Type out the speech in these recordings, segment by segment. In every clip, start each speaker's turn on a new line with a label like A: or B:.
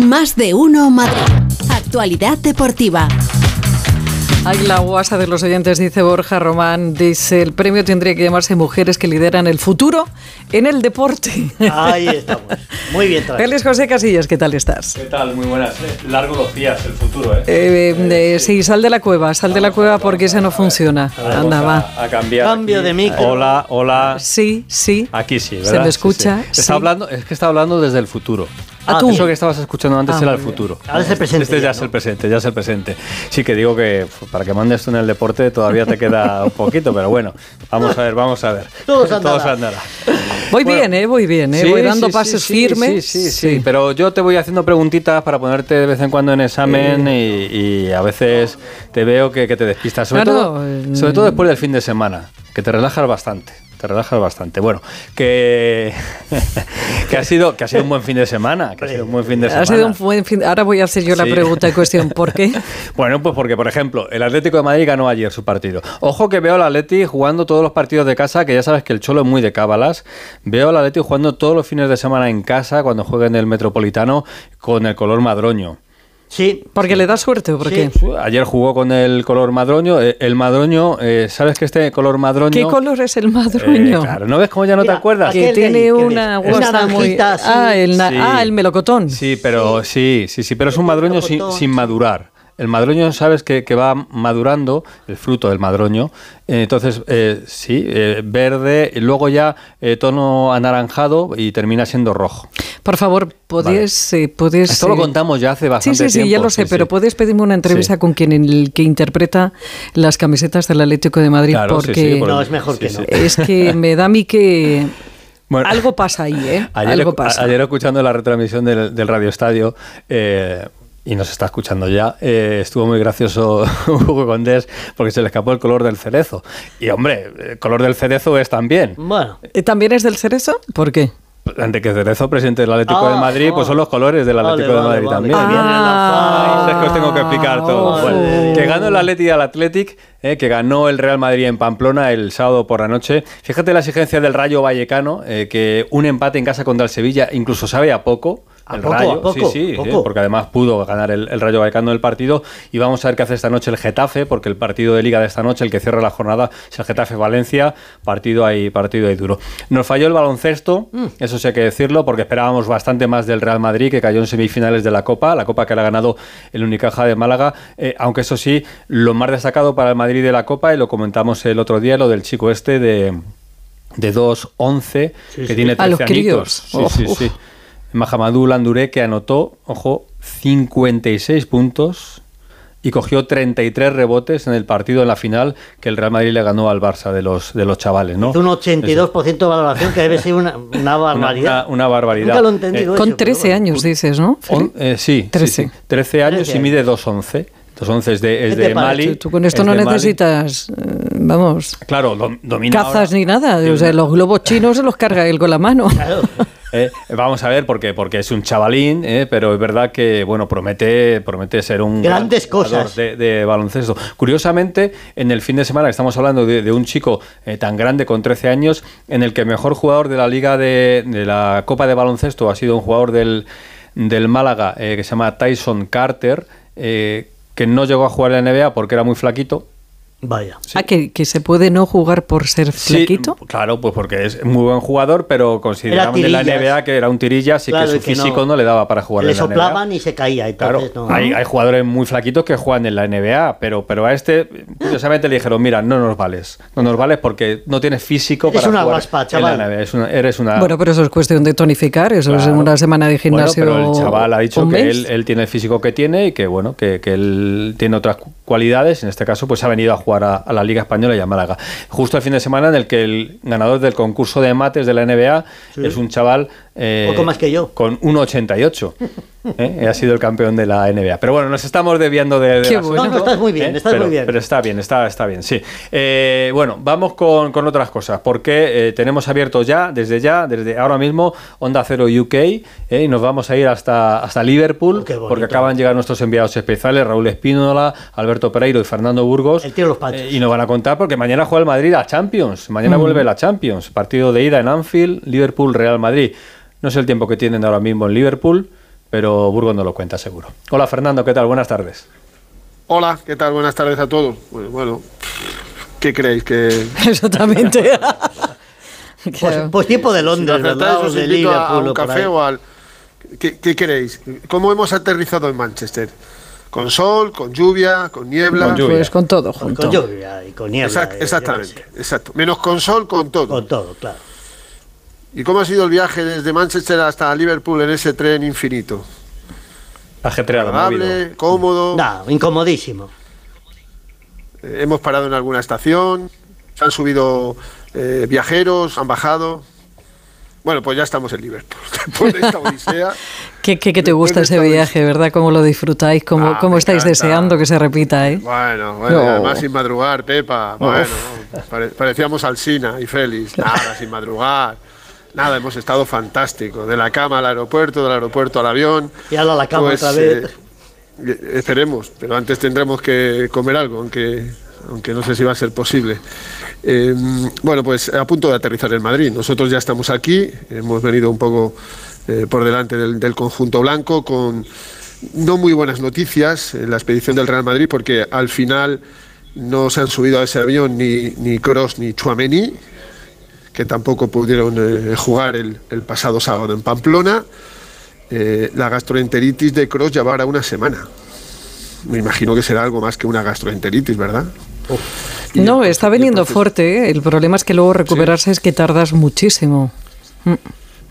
A: Más de uno Madrid. Actualidad deportiva.
B: Ay, la guasa de los oyentes, dice Borja Román. Dice, el premio tendría que llamarse Mujeres que lideran el futuro en el deporte.
C: Ahí estamos. Muy bien.
B: Félix José Casillas, ¿qué tal estás?
D: ¿Qué tal? Muy buenas. Largo los días, el futuro, ¿eh?
B: eh, sí, sal de la cueva, sal de la cueva porque ese no funciona. Anda, va.
D: A cambiar.
C: Cambio de micro.
D: Hola, hola.
B: Sí, sí.
D: Aquí sí, ¿verdad?
B: ¿Se me escucha?
D: Está hablando, es que está hablando desde el futuro.
B: Ah, tú.
D: Eso que estabas escuchando antes
B: Ah,
D: era el futuro.
C: Ahora es el presente.
D: Este ya
C: ya,
D: es
C: ¿no?
D: el presente, ya es el presente. Sí que digo que para que mandes tú en el deporte todavía te queda un poquito, pero bueno, vamos a ver, vamos a ver.
C: Todo se andará.
D: Todo se andará.
B: Voy
D: Bueno.
B: bien, ¿eh? Voy bien, ¿eh?
D: Sí,
B: voy dando
D: sí,
B: pasos
D: sí,
B: firmes.
D: Sí, sí, sí, pero yo te voy haciendo preguntitas para ponerte de vez en cuando en examen y, y a veces te veo que, que te despistas. Sobre,
B: Claro,
D: todo,
B: eh,
D: sobre todo después del fin de semana, que te relajas bastante. Te relajas bastante. Bueno, que, que, ha sido, que ha sido un buen fin de semana. Que ha sido un buen fin de semana.
B: Ha sido un buen fin. Ahora voy a hacer yo la pregunta en cuestión. ¿Por qué?
D: Bueno, pues porque, por ejemplo, el Atlético de Madrid ganó ayer su partido. Ojo que veo al Atleti jugando todos los partidos de casa, que ya sabes que el Cholo es muy de cábalas. Veo al Atleti jugando todos los fines de semana en casa, cuando juega en el Metropolitano, con el color madroño.
C: Sí.
B: ¿Porque le da suerte o por
C: Sí.
B: qué?
D: Ayer jugó con el color madroño. Eh, El madroño, eh, ¿sabes que este color madroño...
B: ¿Qué color es el
D: Eh,
B: madroño?
D: claro, ¿no ves cómo ya no
C: Mira,
D: te acuerdas?
B: que tiene
C: ahí, ¿qué
B: una guasa muy... Ah, el,
D: Sí.
B: ah, el melocotón.
D: Sí, pero sí, sí, sí, pero es un madroño sin, sin madurar. El madroño, sabes que, que va madurando, el fruto del madroño. eh, Entonces, eh, sí, eh, verde, y luego ya eh, tono anaranjado y termina siendo rojo.
B: Por favor, ¿puedes...? eh, puedes
D: Esto lo contamos ya hace
B: Sí,
D: bastante
B: sí, sí,
D: tiempo.
B: ya lo sé,
D: sí,
B: pero
D: sí.
B: puedes pedirme una entrevista
D: Sí.
B: con quien el que interpreta las camisetas del Atlético de Madrid
D: Claro, sí,
B: porque
D: sí, por-
C: No, es mejor que
D: sí,
C: no.
D: sí.
B: es que me da a mí que
D: Bueno.
B: algo pasa ahí, ¿eh?
D: Ayer,
B: algo pasa.
D: ayer escuchando la retransmisión del, del Radio Estadio, eh, y nos está escuchando ya, eh, estuvo muy gracioso Hugo Condés porque se le escapó el color del cerezo. Y hombre, el color del cerezo es también.
C: Bueno.
B: Eh, ¿También es del cerezo? ¿Por qué?
D: Enrique Cerezo, presidente del Atlético
C: Ah,
D: de Madrid, pues
C: ah.
D: son los colores del
C: Vale,
D: Atlético de
C: vale,
D: Madrid
C: vale,
D: también.
C: que viene
B: Ah.
D: Es que os tengo que explicar todo.
B: Oh.
D: Bueno, que ganó el Atleti al Athletic, eh, que ganó el Real Madrid en Pamplona el sábado por la noche. Fíjate la exigencia del Rayo Vallecano, eh, que un empate en casa contra el Sevilla incluso sabe a poco.
C: ¿A
D: el
C: poco?
D: Rayo,
C: ¿A poco?
D: sí, sí,
C: ¿Poco?
D: eh, porque además pudo ganar el, el Rayo Vallecano el partido. Y vamos a ver qué hace esta noche el Getafe, porque el partido de Liga de esta noche, el que cierra la jornada, es el Getafe Valencia. Partido ahí, partido ahí duro. Nos falló el baloncesto,
C: Mm.
D: eso sí hay que decirlo, porque esperábamos bastante más del Real Madrid, que cayó en semifinales de la Copa, la Copa que le ha ganado el Unicaja de Málaga. Eh, aunque eso sí, lo más destacado para el Madrid de la Copa, y lo comentamos el otro día, lo del chico este de. De 2-11,
C: Sí,
D: que
C: sí.
D: tiene 13
B: A los críos.
D: Sí,
B: Oh,
D: sí,
B: uf.
D: Sí. Mahamadou Landuré, que anotó, ojo, 56 puntos y cogió 33 rebotes en el partido en la final que el Real Madrid le ganó al Barça de los, de los chavales, ¿no?
C: Un 82% de valoración que debe ser una, una
D: Una,
C: barbaridad.
D: una- una barbaridad.
C: Nunca lo he entendido.
D: Eh,
C: eso,
B: Con
C: pero
B: 13
C: bueno.
B: años, dices, ¿no?
D: on- eh, sí,
B: 13.
D: 13. 13 años
C: 13
D: y mide 2'11. 2'11 es de, es
C: ¿Qué te
D: de? Mali.
B: Tú, tú con esto
D: es
B: no
D: de Mali.
B: necesitas, eh, vamos,
D: Claro, dom- domina
B: cazas
D: ahora-
B: ni nada. O sea, los globos chinos se los carga él con la mano.
C: Claro.
D: Eh, vamos a ver, porque, porque es un chavalín, eh, pero es verdad que bueno promete, promete ser un
C: Grandes
D: gran
C: cosas.
D: de, de baloncesto. Curiosamente, en el fin de semana que estamos hablando de, de un chico eh, tan grande con 13 años, en el que el mejor jugador de la liga de, de la Copa de Baloncesto ha sido un jugador del, del Málaga eh, que se llama Tyson Carter, eh, que no llegó a jugar en la NBA porque era muy flaquito.
C: Vaya.
B: Ah, que, que se puede no jugar por ser
D: Sí,
B: flaquito.
D: claro, pues porque es muy buen jugador, pero consideraban de la. NBA que era un tirilla, así
C: Claro,
D: que su
C: que no-
D: físico no, le daba para jugar
C: Le
D: en la NBA.
C: soplaban y se caía.
D: Claro,
C: no.
D: hay, hay jugadores muy flaquitos que juegan en la NBA, pero, pero a este, curiosamente, le dijeron, mira, no nos vales. No nos vales porque no tienes físico
C: Eres
D: para
C: una
D: jugar
C: guaspa,
D: en
C: chaval.
D: la NBA. Es una- eres una...
B: Bueno, pero eso es cuestión de tonificar, eso es
D: Claro.
B: una semana de
D: Bueno,
B: gimnasio.
D: pero el chaval ha dicho que él, él tiene el físico que tiene y que bueno que, que él tiene otras cu- cualidades. En este caso, pues ha venido a jugar a, a la Liga Española y a Málaga. Justo el fin de semana en el que el ganador del concurso de mates de la NBA es un chaval eh,
C: Poco más que yo.
D: con 1,88. ¿eh? Ha sido el campeón de la NBA. Pero bueno, nos estamos desviando de, de
B: Qué
D: la
B: bueno.
C: No, no, estás muy bien, estás
D: pero,
C: muy bien.
D: Pero está bien, está, está bien, sí. Eh, bueno, vamos con, con otras cosas, porque eh, tenemos abierto ya, desde ya, desde ahora mismo, Onda Cero UK, eh, y nos vamos a ir hasta, hasta Liverpool,
C: Qué bonito.
D: porque acaban de llegar nuestros enviados especiales, Raúl Espínola, Alberto Pereiro y Fernando Burgos.
C: El tío los pachos.
D: Eh, y nos van a contar porque mañana juega el Madrid a Champions, mañana vuelve la Champions, partido de ida en Anfield, Liverpool, Real Madrid. No sé el tiempo que tienen ahora mismo en Liverpool, pero Burgos no lo cuenta seguro. Hola Fernando, ¿qué tal? Buenas tardes.
E: Hola, ¿qué tal? Buenas tardes a todos. Bueno, bueno ¿qué creéis? Que
B: Exactamente.
C: Pues, pues tiempo de Londres,
E: a, un café o al... ¿Qué, qué queréis? ¿Cómo hemos aterrizado en Manchester? ¿Con sol, con lluvia, con niebla?
D: Con lluvia.
B: Pues con todo
C: Con,
B: junto.
C: con lluvia y con niebla.
E: Exact- exactamente, exacto. Menos con sol, con todo.
C: Con todo, claro.
E: ¿Y cómo ha sido el viaje desde Manchester hasta Liverpool en ese tren infinito?
D: Ajetreado, movido.
E: Agradable, cómodo.
C: No, incomodísimo.
E: Eh, hemos parado en alguna estación. Se han subido eh, viajeros, han bajado. Bueno, pues ya estamos en Liverpool. Después de esta odisea.
B: ¿Qué, qué, qué te gusta ese viaje, verdad? ¿Cómo lo disfrutáis? ¿Cómo,
E: Ah,
B: cómo estáis
E: encanta.
B: deseando que se repita, eh?
E: Bueno, bueno,
B: No.
E: además sin madrugar, Pepa. Bueno, pare- parecíamos Alsina y Félix. Nada, sin madrugar. Nada, hemos estado fantástico. De la cama al aeropuerto, del aeropuerto al avión.
C: Y ahora a la cama
E: Pues,
C: otra vez.
E: eh, esperemos, pero antes tendremos que comer algo, aunque, aunque no sé si va a ser posible. Eh, bueno, pues a punto de aterrizar en Madrid. Nosotros ya estamos aquí, hemos venido un poco eh, por delante del, del conjunto blanco con no muy buenas noticias en la expedición del Real Madrid, porque al final no se han subido a ese avión ni, ni Kroos ni Chuamení, que tampoco pudieron eh, jugar el, el pasado sábado en Pamplona. Eh, la gastroenteritis de Cross llevará una semana. Me imagino que será algo más que una gastroenteritis, ¿verdad?
B: No,
E: el
B: está
E: el
B: veniendo fuerte. ¿eh? El problema es que luego recuperarse es que tardas muchísimo.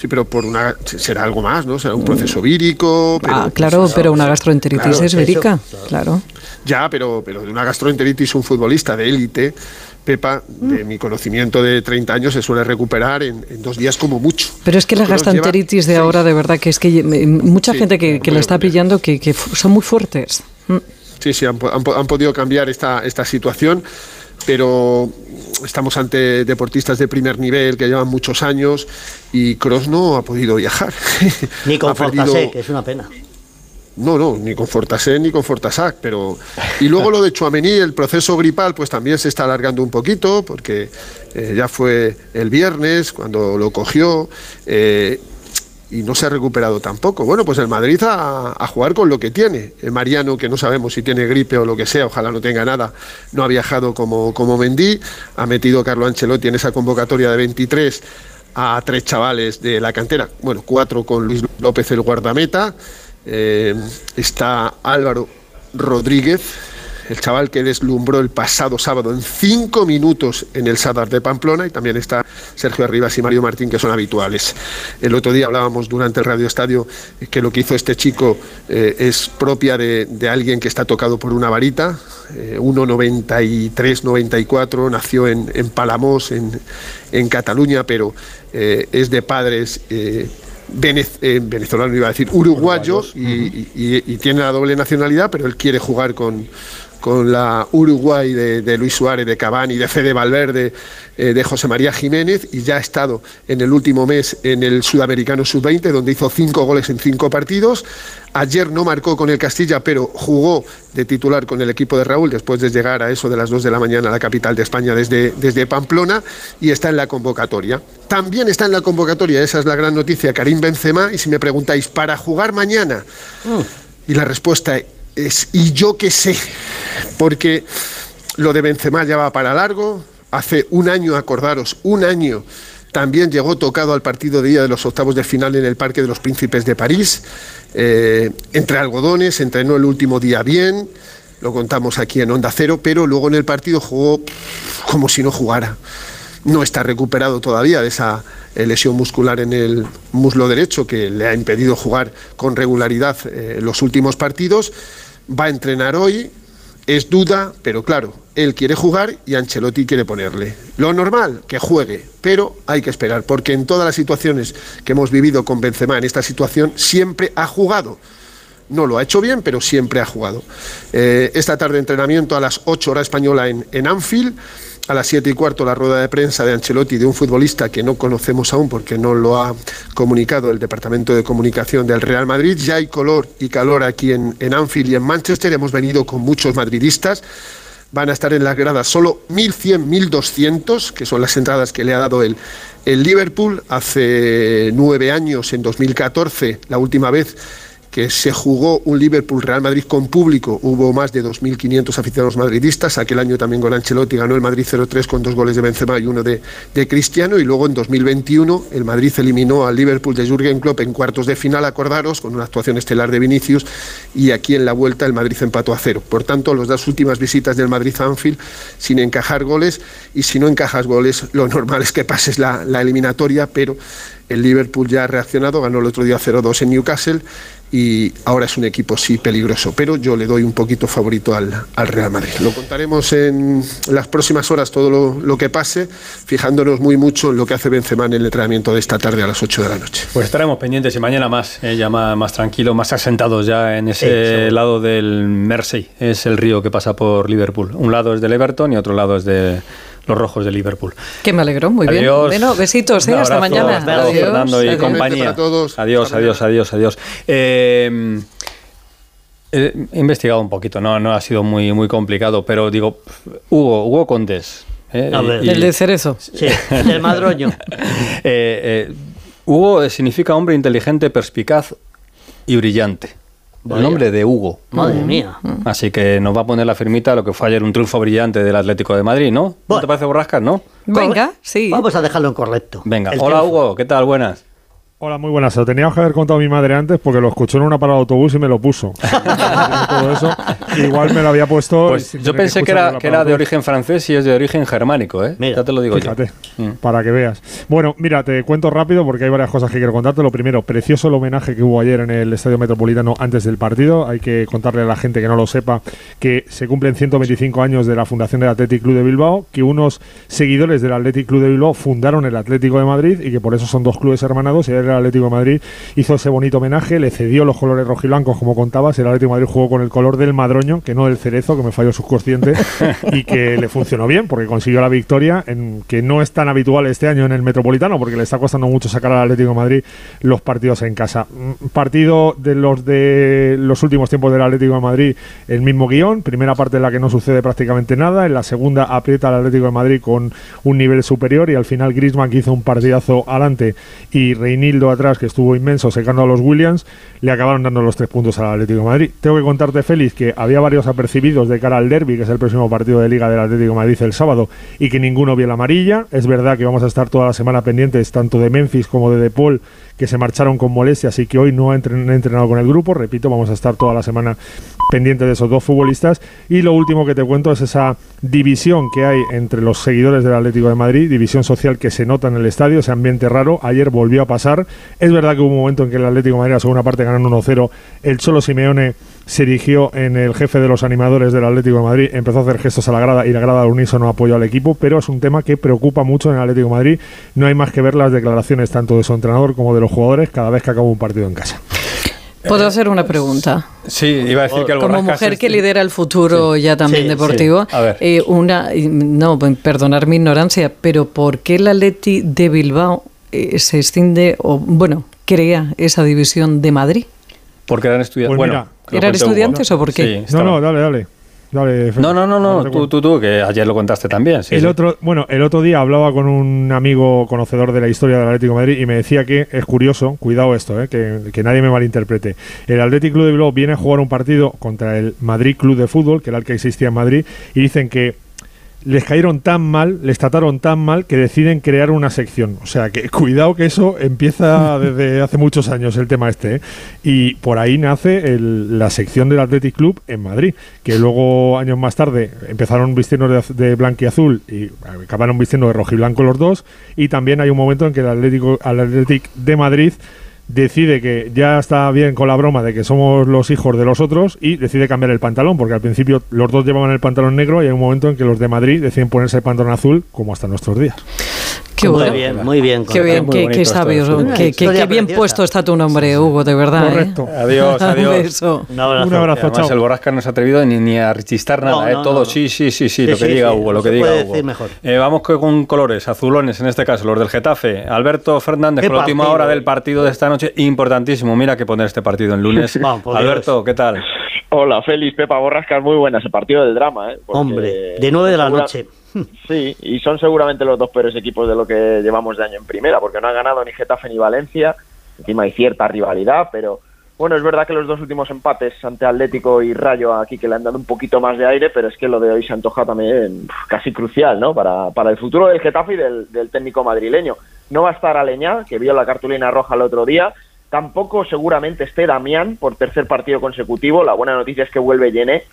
E: Sí, pero por una será algo más, ¿no? Será un proceso vírico. Pero,
B: ah, claro, pero una gastroenteritis
C: claro,
B: es vírica.
C: claro.
B: Claro.
E: Ya, pero, pero de una gastroenteritis un futbolista de élite, Pepa, de mi conocimiento de 30 años, se suele recuperar en, en dos días como mucho.
B: Pero es que la gastroenteritis de ahora, de verdad, que es que mucha
E: Sí,
B: gente que, que la está pillando que, son muy fuertes. Mm.
E: Sí, sí, han, han han podido cambiar esta, esta situación, pero estamos ante deportistas de primer nivel que llevan muchos años y Cross no ha podido viajar.
C: Ni con
E: perdido-
C: Fortasé, que es una pena.
E: No, no, ni con Fortasé ni con Fortasac, pero... Y luego lo de Chuamení, el proceso gripal, pues también se está alargando un poquito, porque eh, ya fue el viernes cuando lo cogió, eh, y no se ha recuperado tampoco. Bueno, pues el Madrid a, a jugar con lo que tiene. El Mariano, que no sabemos si tiene gripe o lo que sea, ojalá no tenga nada, no ha viajado como, como ha metido Carlo Ancelotti en esa convocatoria de 23 a tres chavales de la cantera, bueno, cuatro con Luis López el guardameta, eh, está Álvaro Rodríguez, el chaval que deslumbró el pasado sábado en cinco minutos en el Sadar de Pamplona, y también está Sergio Arribas y Mario Martín, que son habituales. El otro día hablábamos durante el Radio Estadio eh, que lo que hizo este chico eh, es propia de, de alguien que está tocado por una varita, eh, 1,93-94, nació en, en Palamós, en, en Cataluña, pero eh, es de padres... venez- eh, venezolano iba a decir uruguayos y, y- y- y tiene la doble nacionalidad, pero él quiere jugar con, con la Uruguay de, de Luis Suárez, de Cavani, de Fede Valverde, eh, de José María Jiménez y ya ha estado en el último mes en el Sudamericano Sub-20, donde hizo cinco goles en cinco partidos. Ayer no marcó con el Castilla, pero jugó de titular con el equipo de Raúl después de llegar a eso de las 2 de la mañana a la capital de España desde, desde Pamplona y está en la convocatoria. También está en la convocatoria, esa es la gran noticia, Karim Benzema. Y si me preguntáis, ¿para jugar mañana? Y la respuesta es, ¿y yo qué sé? Porque lo de Benzema ya va para largo. Hace un año, acordaros, un año también llegó tocado al partido de día de los octavos de final en el Parque de los Príncipes de París. Eh, entre algodones, entrenó el último día bien, lo contamos aquí en Onda Cero, pero luego en el partido jugó como si no jugara. No está recuperado todavía de esa eh, lesión muscular en el muslo derecho que le ha impedido jugar con regularidad eh, los últimos partidos. Va a entrenar hoy, es duda, pero claro, él quiere jugar y Ancelotti quiere ponerle. Lo normal, que juegue, pero hay que esperar, porque en todas las situaciones que hemos vivido con Benzema en esta situación, siempre ha jugado. No lo ha hecho bien, pero siempre ha jugado. Eh, esta tarde entrenamiento a las 8 horas española en, en Anfield. A las 7 y cuarto la rueda de prensa de Ancelotti de un futbolista que no conocemos aún porque no lo ha comunicado el Departamento de Comunicación del Real Madrid. Ya hay color y calor aquí en, en Anfield y en Manchester. Hemos venido con muchos madridistas. Van a estar en las gradas solo 1.100, 1.200, que son las entradas que le ha dado el, el Liverpool hace nueve años, en 2014, la última vez que se jugó un Liverpool-Real Madrid con público, hubo más de 2.500 aficionados madridistas, aquel año también con Ancelotti ganó el Madrid 0-3 con dos goles de Benzema y uno de, de Cristiano, y luego en 2021 el Madrid eliminó al Liverpool de Jürgen Klopp en cuartos de final, acordaros, con una actuación estelar de Vinicius, y aquí en la vuelta el Madrid empató a cero. Por tanto, las dos últimas visitas del Madrid Anfield sin encajar goles, y si no encajas goles, lo normal es que pases la eliminatoria, pero el Liverpool ya ha reaccionado, ganó el otro día 0-2 en Newcastle y ahora es un equipo sí peligroso, pero yo le doy un poquito favorito al, al Real Madrid. Lo contaremos en las próximas horas todo lo, lo, que pase, fijándonos muy mucho en lo que hace Benzema en el entrenamiento de esta tarde a las 8 de la noche.
D: Pues estaremos pendientes y mañana más, eh, ya más, más tranquilo, más asentados ya en ese sí, lado del Mersey, es el río que pasa por Liverpool. Un lado es del Everton y otro lado es de los rojos de Liverpool.
B: Que me alegro, muy
D: adiós.
B: bien. Bueno, besitos, ¿eh? hasta mañana.
D: Adiós, Fernando y
B: adiós.
D: compañía.
E: Todos.
D: Adiós, adiós, adiós, adiós. Eh, he investigado un poquito, no, no ha sido muy, muy complicado, pero digo, Hugo, Hugo Condés.
C: Eh,
B: y, el de Cerezo.
C: Sí, el del Madroño.
D: Eh, Hugo significa hombre inteligente, perspicaz y brillante. Vaya. El nombre de Hugo.
C: Madre mía.
D: Así que nos va a poner la firmita lo que fue ayer un triunfo brillante del Atlético de Madrid, ¿no? Bueno. ¿No te parece borrascas, no?
B: Venga, sí.
C: Vamos a dejarlo en correcto.
D: Venga. El Hola, triunfo. Hugo. ¿Qué tal? Buenas.
F: Hola, muy buenas. Se lo tenía que haber contado a mi madre antes porque lo escuchó en una parada de autobús y me lo puso. Todo eso. Igual me lo había puesto.
D: Pues yo pensé que, que era, que era de origen francés y es de origen germánico, ¿eh?
C: Mira,
D: ya te lo digo
F: fíjate,
D: yo.
F: Mm. Para que veas. Bueno, mira, te cuento rápido porque hay varias cosas que quiero contarte. Lo primero, precioso el homenaje que hubo ayer en el Estadio Metropolitano antes del partido. Hay que contarle a la gente que no lo sepa que se cumplen 125 años de la fundación del Athletic Club de Bilbao, que unos seguidores del Athletic Club de Bilbao fundaron el Atlético de Madrid y que por eso son dos clubes hermanados y el Atlético de Madrid hizo ese bonito homenaje, le cedió los colores rojiblancos, como contabas. El Atlético de Madrid jugó con el color del madroño, que no del cerezo, que me falló subconsciente, y que le funcionó bien, porque consiguió la victoria, en, que no es tan habitual este año en el Metropolitano, porque le está costando mucho sacar al Atlético de Madrid los partidos en casa. Partido de los de los últimos tiempos del Atlético de Madrid, el mismo guion, primera parte en la que no sucede prácticamente nada, en la segunda aprieta al Atlético de Madrid con un nivel superior, y al final Grisman, que hizo un partidazo adelante, y Reinildo atrás, que estuvo inmenso secando a los Williams, le acabaron dando los tres puntos al Atlético de Madrid. Tengo que contarte, Félix, que había varios apercibidos de cara al derby, que es el próximo partido de Liga del Atlético Madrid el sábado, y que ninguno vio la amarilla. Es verdad que vamos a estar toda la semana pendientes tanto de Memphis como de De que se marcharon con molestias y que hoy no han entrenado con el grupo. Repito, vamos a estar toda la semana pendientes de esos dos futbolistas. Y lo último que te cuento es esa división que hay entre los seguidores del Atlético de Madrid, división social que se nota en el estadio, ese ambiente raro. Ayer volvió a pasar. Es verdad que hubo un momento en que el Atlético de Madrid, a segunda parte, ganando 1-0. El Cholo Simeone se erigió en el jefe de los animadores del Atlético de Madrid, empezó a hacer gestos a la grada y la grada al unísono apoyó al equipo, pero es un tema que preocupa mucho en el Atlético de Madrid. No hay más que ver las declaraciones tanto de su entrenador como de los jugadores cada vez que acaba un partido en casa.
B: ¿Puedo hacer una pregunta?
D: Sí, iba a decir que
B: Como mujer que lidera el futuro sí, ya también
C: sí,
B: deportivo,
D: sí. A ver.
B: Eh, una, no, perdonar mi ignorancia, pero ¿por qué el Atleti de Bilbao eh, se extiende, o bueno, crea esa división de Madrid?
D: Porque eran estudiantes.
F: Pues
D: bueno,
B: ¿eran estudiantes o por qué?
F: Sí, no, no, dale, dale. Dale,
D: no, no, no, no, tú, tú, tú, que ayer lo contaste también. Sí,
F: el
D: sí.
F: otro, bueno, el otro día hablaba con un amigo conocedor de la historia del Atlético de Madrid y me decía que es curioso, cuidado esto, eh, que, que, nadie me malinterprete. El Atlético Club de Bilbao viene a jugar un partido contra el Madrid Club de Fútbol, que era el que existía en Madrid, y dicen que les cayeron tan mal, les trataron tan mal que deciden crear una sección. O sea, que cuidado que eso empieza desde hace muchos años el tema este. ¿eh? Y por ahí nace el, la sección del Athletic Club en Madrid, que luego años más tarde empezaron vistiendo de, de blanco y azul y acabaron vistiendo de rojo y blanco los dos. Y también hay un momento en que el Atlético, el Athletic de Madrid decide que ya está bien con la broma de que somos los hijos de los otros y decide cambiar el pantalón, porque al principio los dos llevaban el pantalón negro y hay un momento en que los de Madrid deciden ponerse el pantalón azul, como hasta nuestros días.
B: Qué
C: muy
B: bueno.
C: bien, muy bien.
B: Qué bien, qué, qué sabio, qué, qué, qué, bien puesto está tu nombre, Hugo, de verdad.
F: Correcto.
B: ¿eh?
D: Adiós, adiós.
B: Un beso.
C: Un abrazo.
F: Un abrazo,
D: Además,
F: chao.
D: el Borrasca no se ha atrevido ni, ni a rechistar nada,
C: No,
D: ¿eh?
C: no,
D: todo
C: no.
D: sí, sí, sí, sí,
C: Sí,
D: lo que
C: sí,
D: diga
C: sí,
D: Hugo, lo que
C: se
D: diga
C: puede
D: Hugo.
C: decir mejor.
D: Eh, vamos con, colores, azulones en este caso, los del Getafe. Alberto Fernández, con la última hora del partido de esta noche, importantísimo. Mira que poner este partido en lunes.
C: Vamos,
D: Alberto, ¿qué tal?
G: Hola, Félix, Pepa Borrascas, muy buena ese partido del drama, ¿eh? Porque
C: Hombre, de 9 de la noche.
G: Sí, y son seguramente los dos peores equipos de lo que llevamos de año en primera, porque no ha ganado ni Getafe ni Valencia, encima hay cierta rivalidad, pero Bueno, es verdad que los dos últimos empates ante Atlético y Rayo aquí que le han dado un poquito más de aire, pero es que lo de hoy se antoja también casi crucial, ¿no? Para, para el futuro del Getafe y del, del técnico madrileño. No va a estar Aleñá, que vio la cartulina roja el otro día. Tampoco seguramente esté Damián por tercer partido consecutivo. La buena noticia es que vuelve Llené.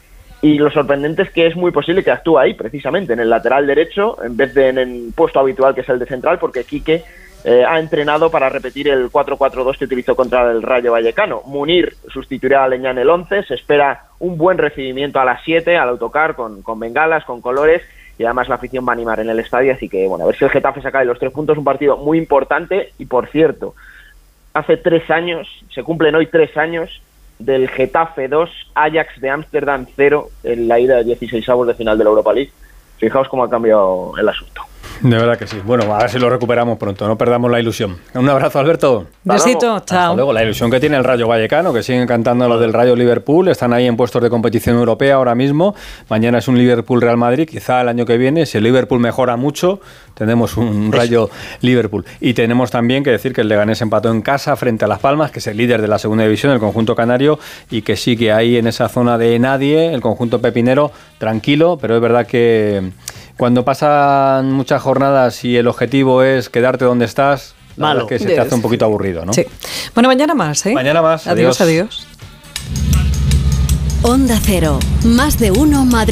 G: Y lo sorprendente es que es muy posible que actúe ahí, precisamente, en el lateral derecho, en vez de en el puesto habitual que es el de central, porque Quique eh, ha entrenado para repetir el 4-4-2 que utilizó contra el Rayo Vallecano. Munir sustituirá a Leñá en el 11, se espera un buen recibimiento a las 7 al autocar con, con bengalas, con colores y además la afición va a animar en el estadio, así que bueno, a ver si el Getafe saca de los tres puntos un partido muy importante y por cierto, hace tres años, se cumplen hoy tres años del Getafe 2, Ajax de Ámsterdam 0 en la ida de 16 avos de final de la Europa League. Fijaos cómo ha cambiado el asunto.
D: De verdad que sí. Bueno, a ver si lo recuperamos pronto, no perdamos la ilusión. Un abrazo, Alberto.
B: Besito,
D: Hasta
B: chao.
D: luego. La ilusión que tiene el Rayo Vallecano, que siguen cantando los del Rayo Liverpool, están ahí en puestos de competición europea ahora mismo. Mañana es un Liverpool Real Madrid, quizá el año que viene, si el Liverpool mejora mucho, tenemos un Rayo Liverpool. Y tenemos también que decir que el Leganés empató en casa frente a Las Palmas, que es el líder de la segunda división, el conjunto canario, y que sigue ahí en esa zona de nadie, el conjunto pepinero, tranquilo, pero es verdad que cuando pasan muchas jornadas y el objetivo es quedarte donde estás, la
C: Malo.
D: verdad es que se te hace un poquito aburrido, ¿no?
B: Sí. Bueno, mañana más, ¿eh?
D: Mañana más.
B: Adiós,
D: Adiós.
B: adiós.
A: Onda Cero, más de uno Madrid.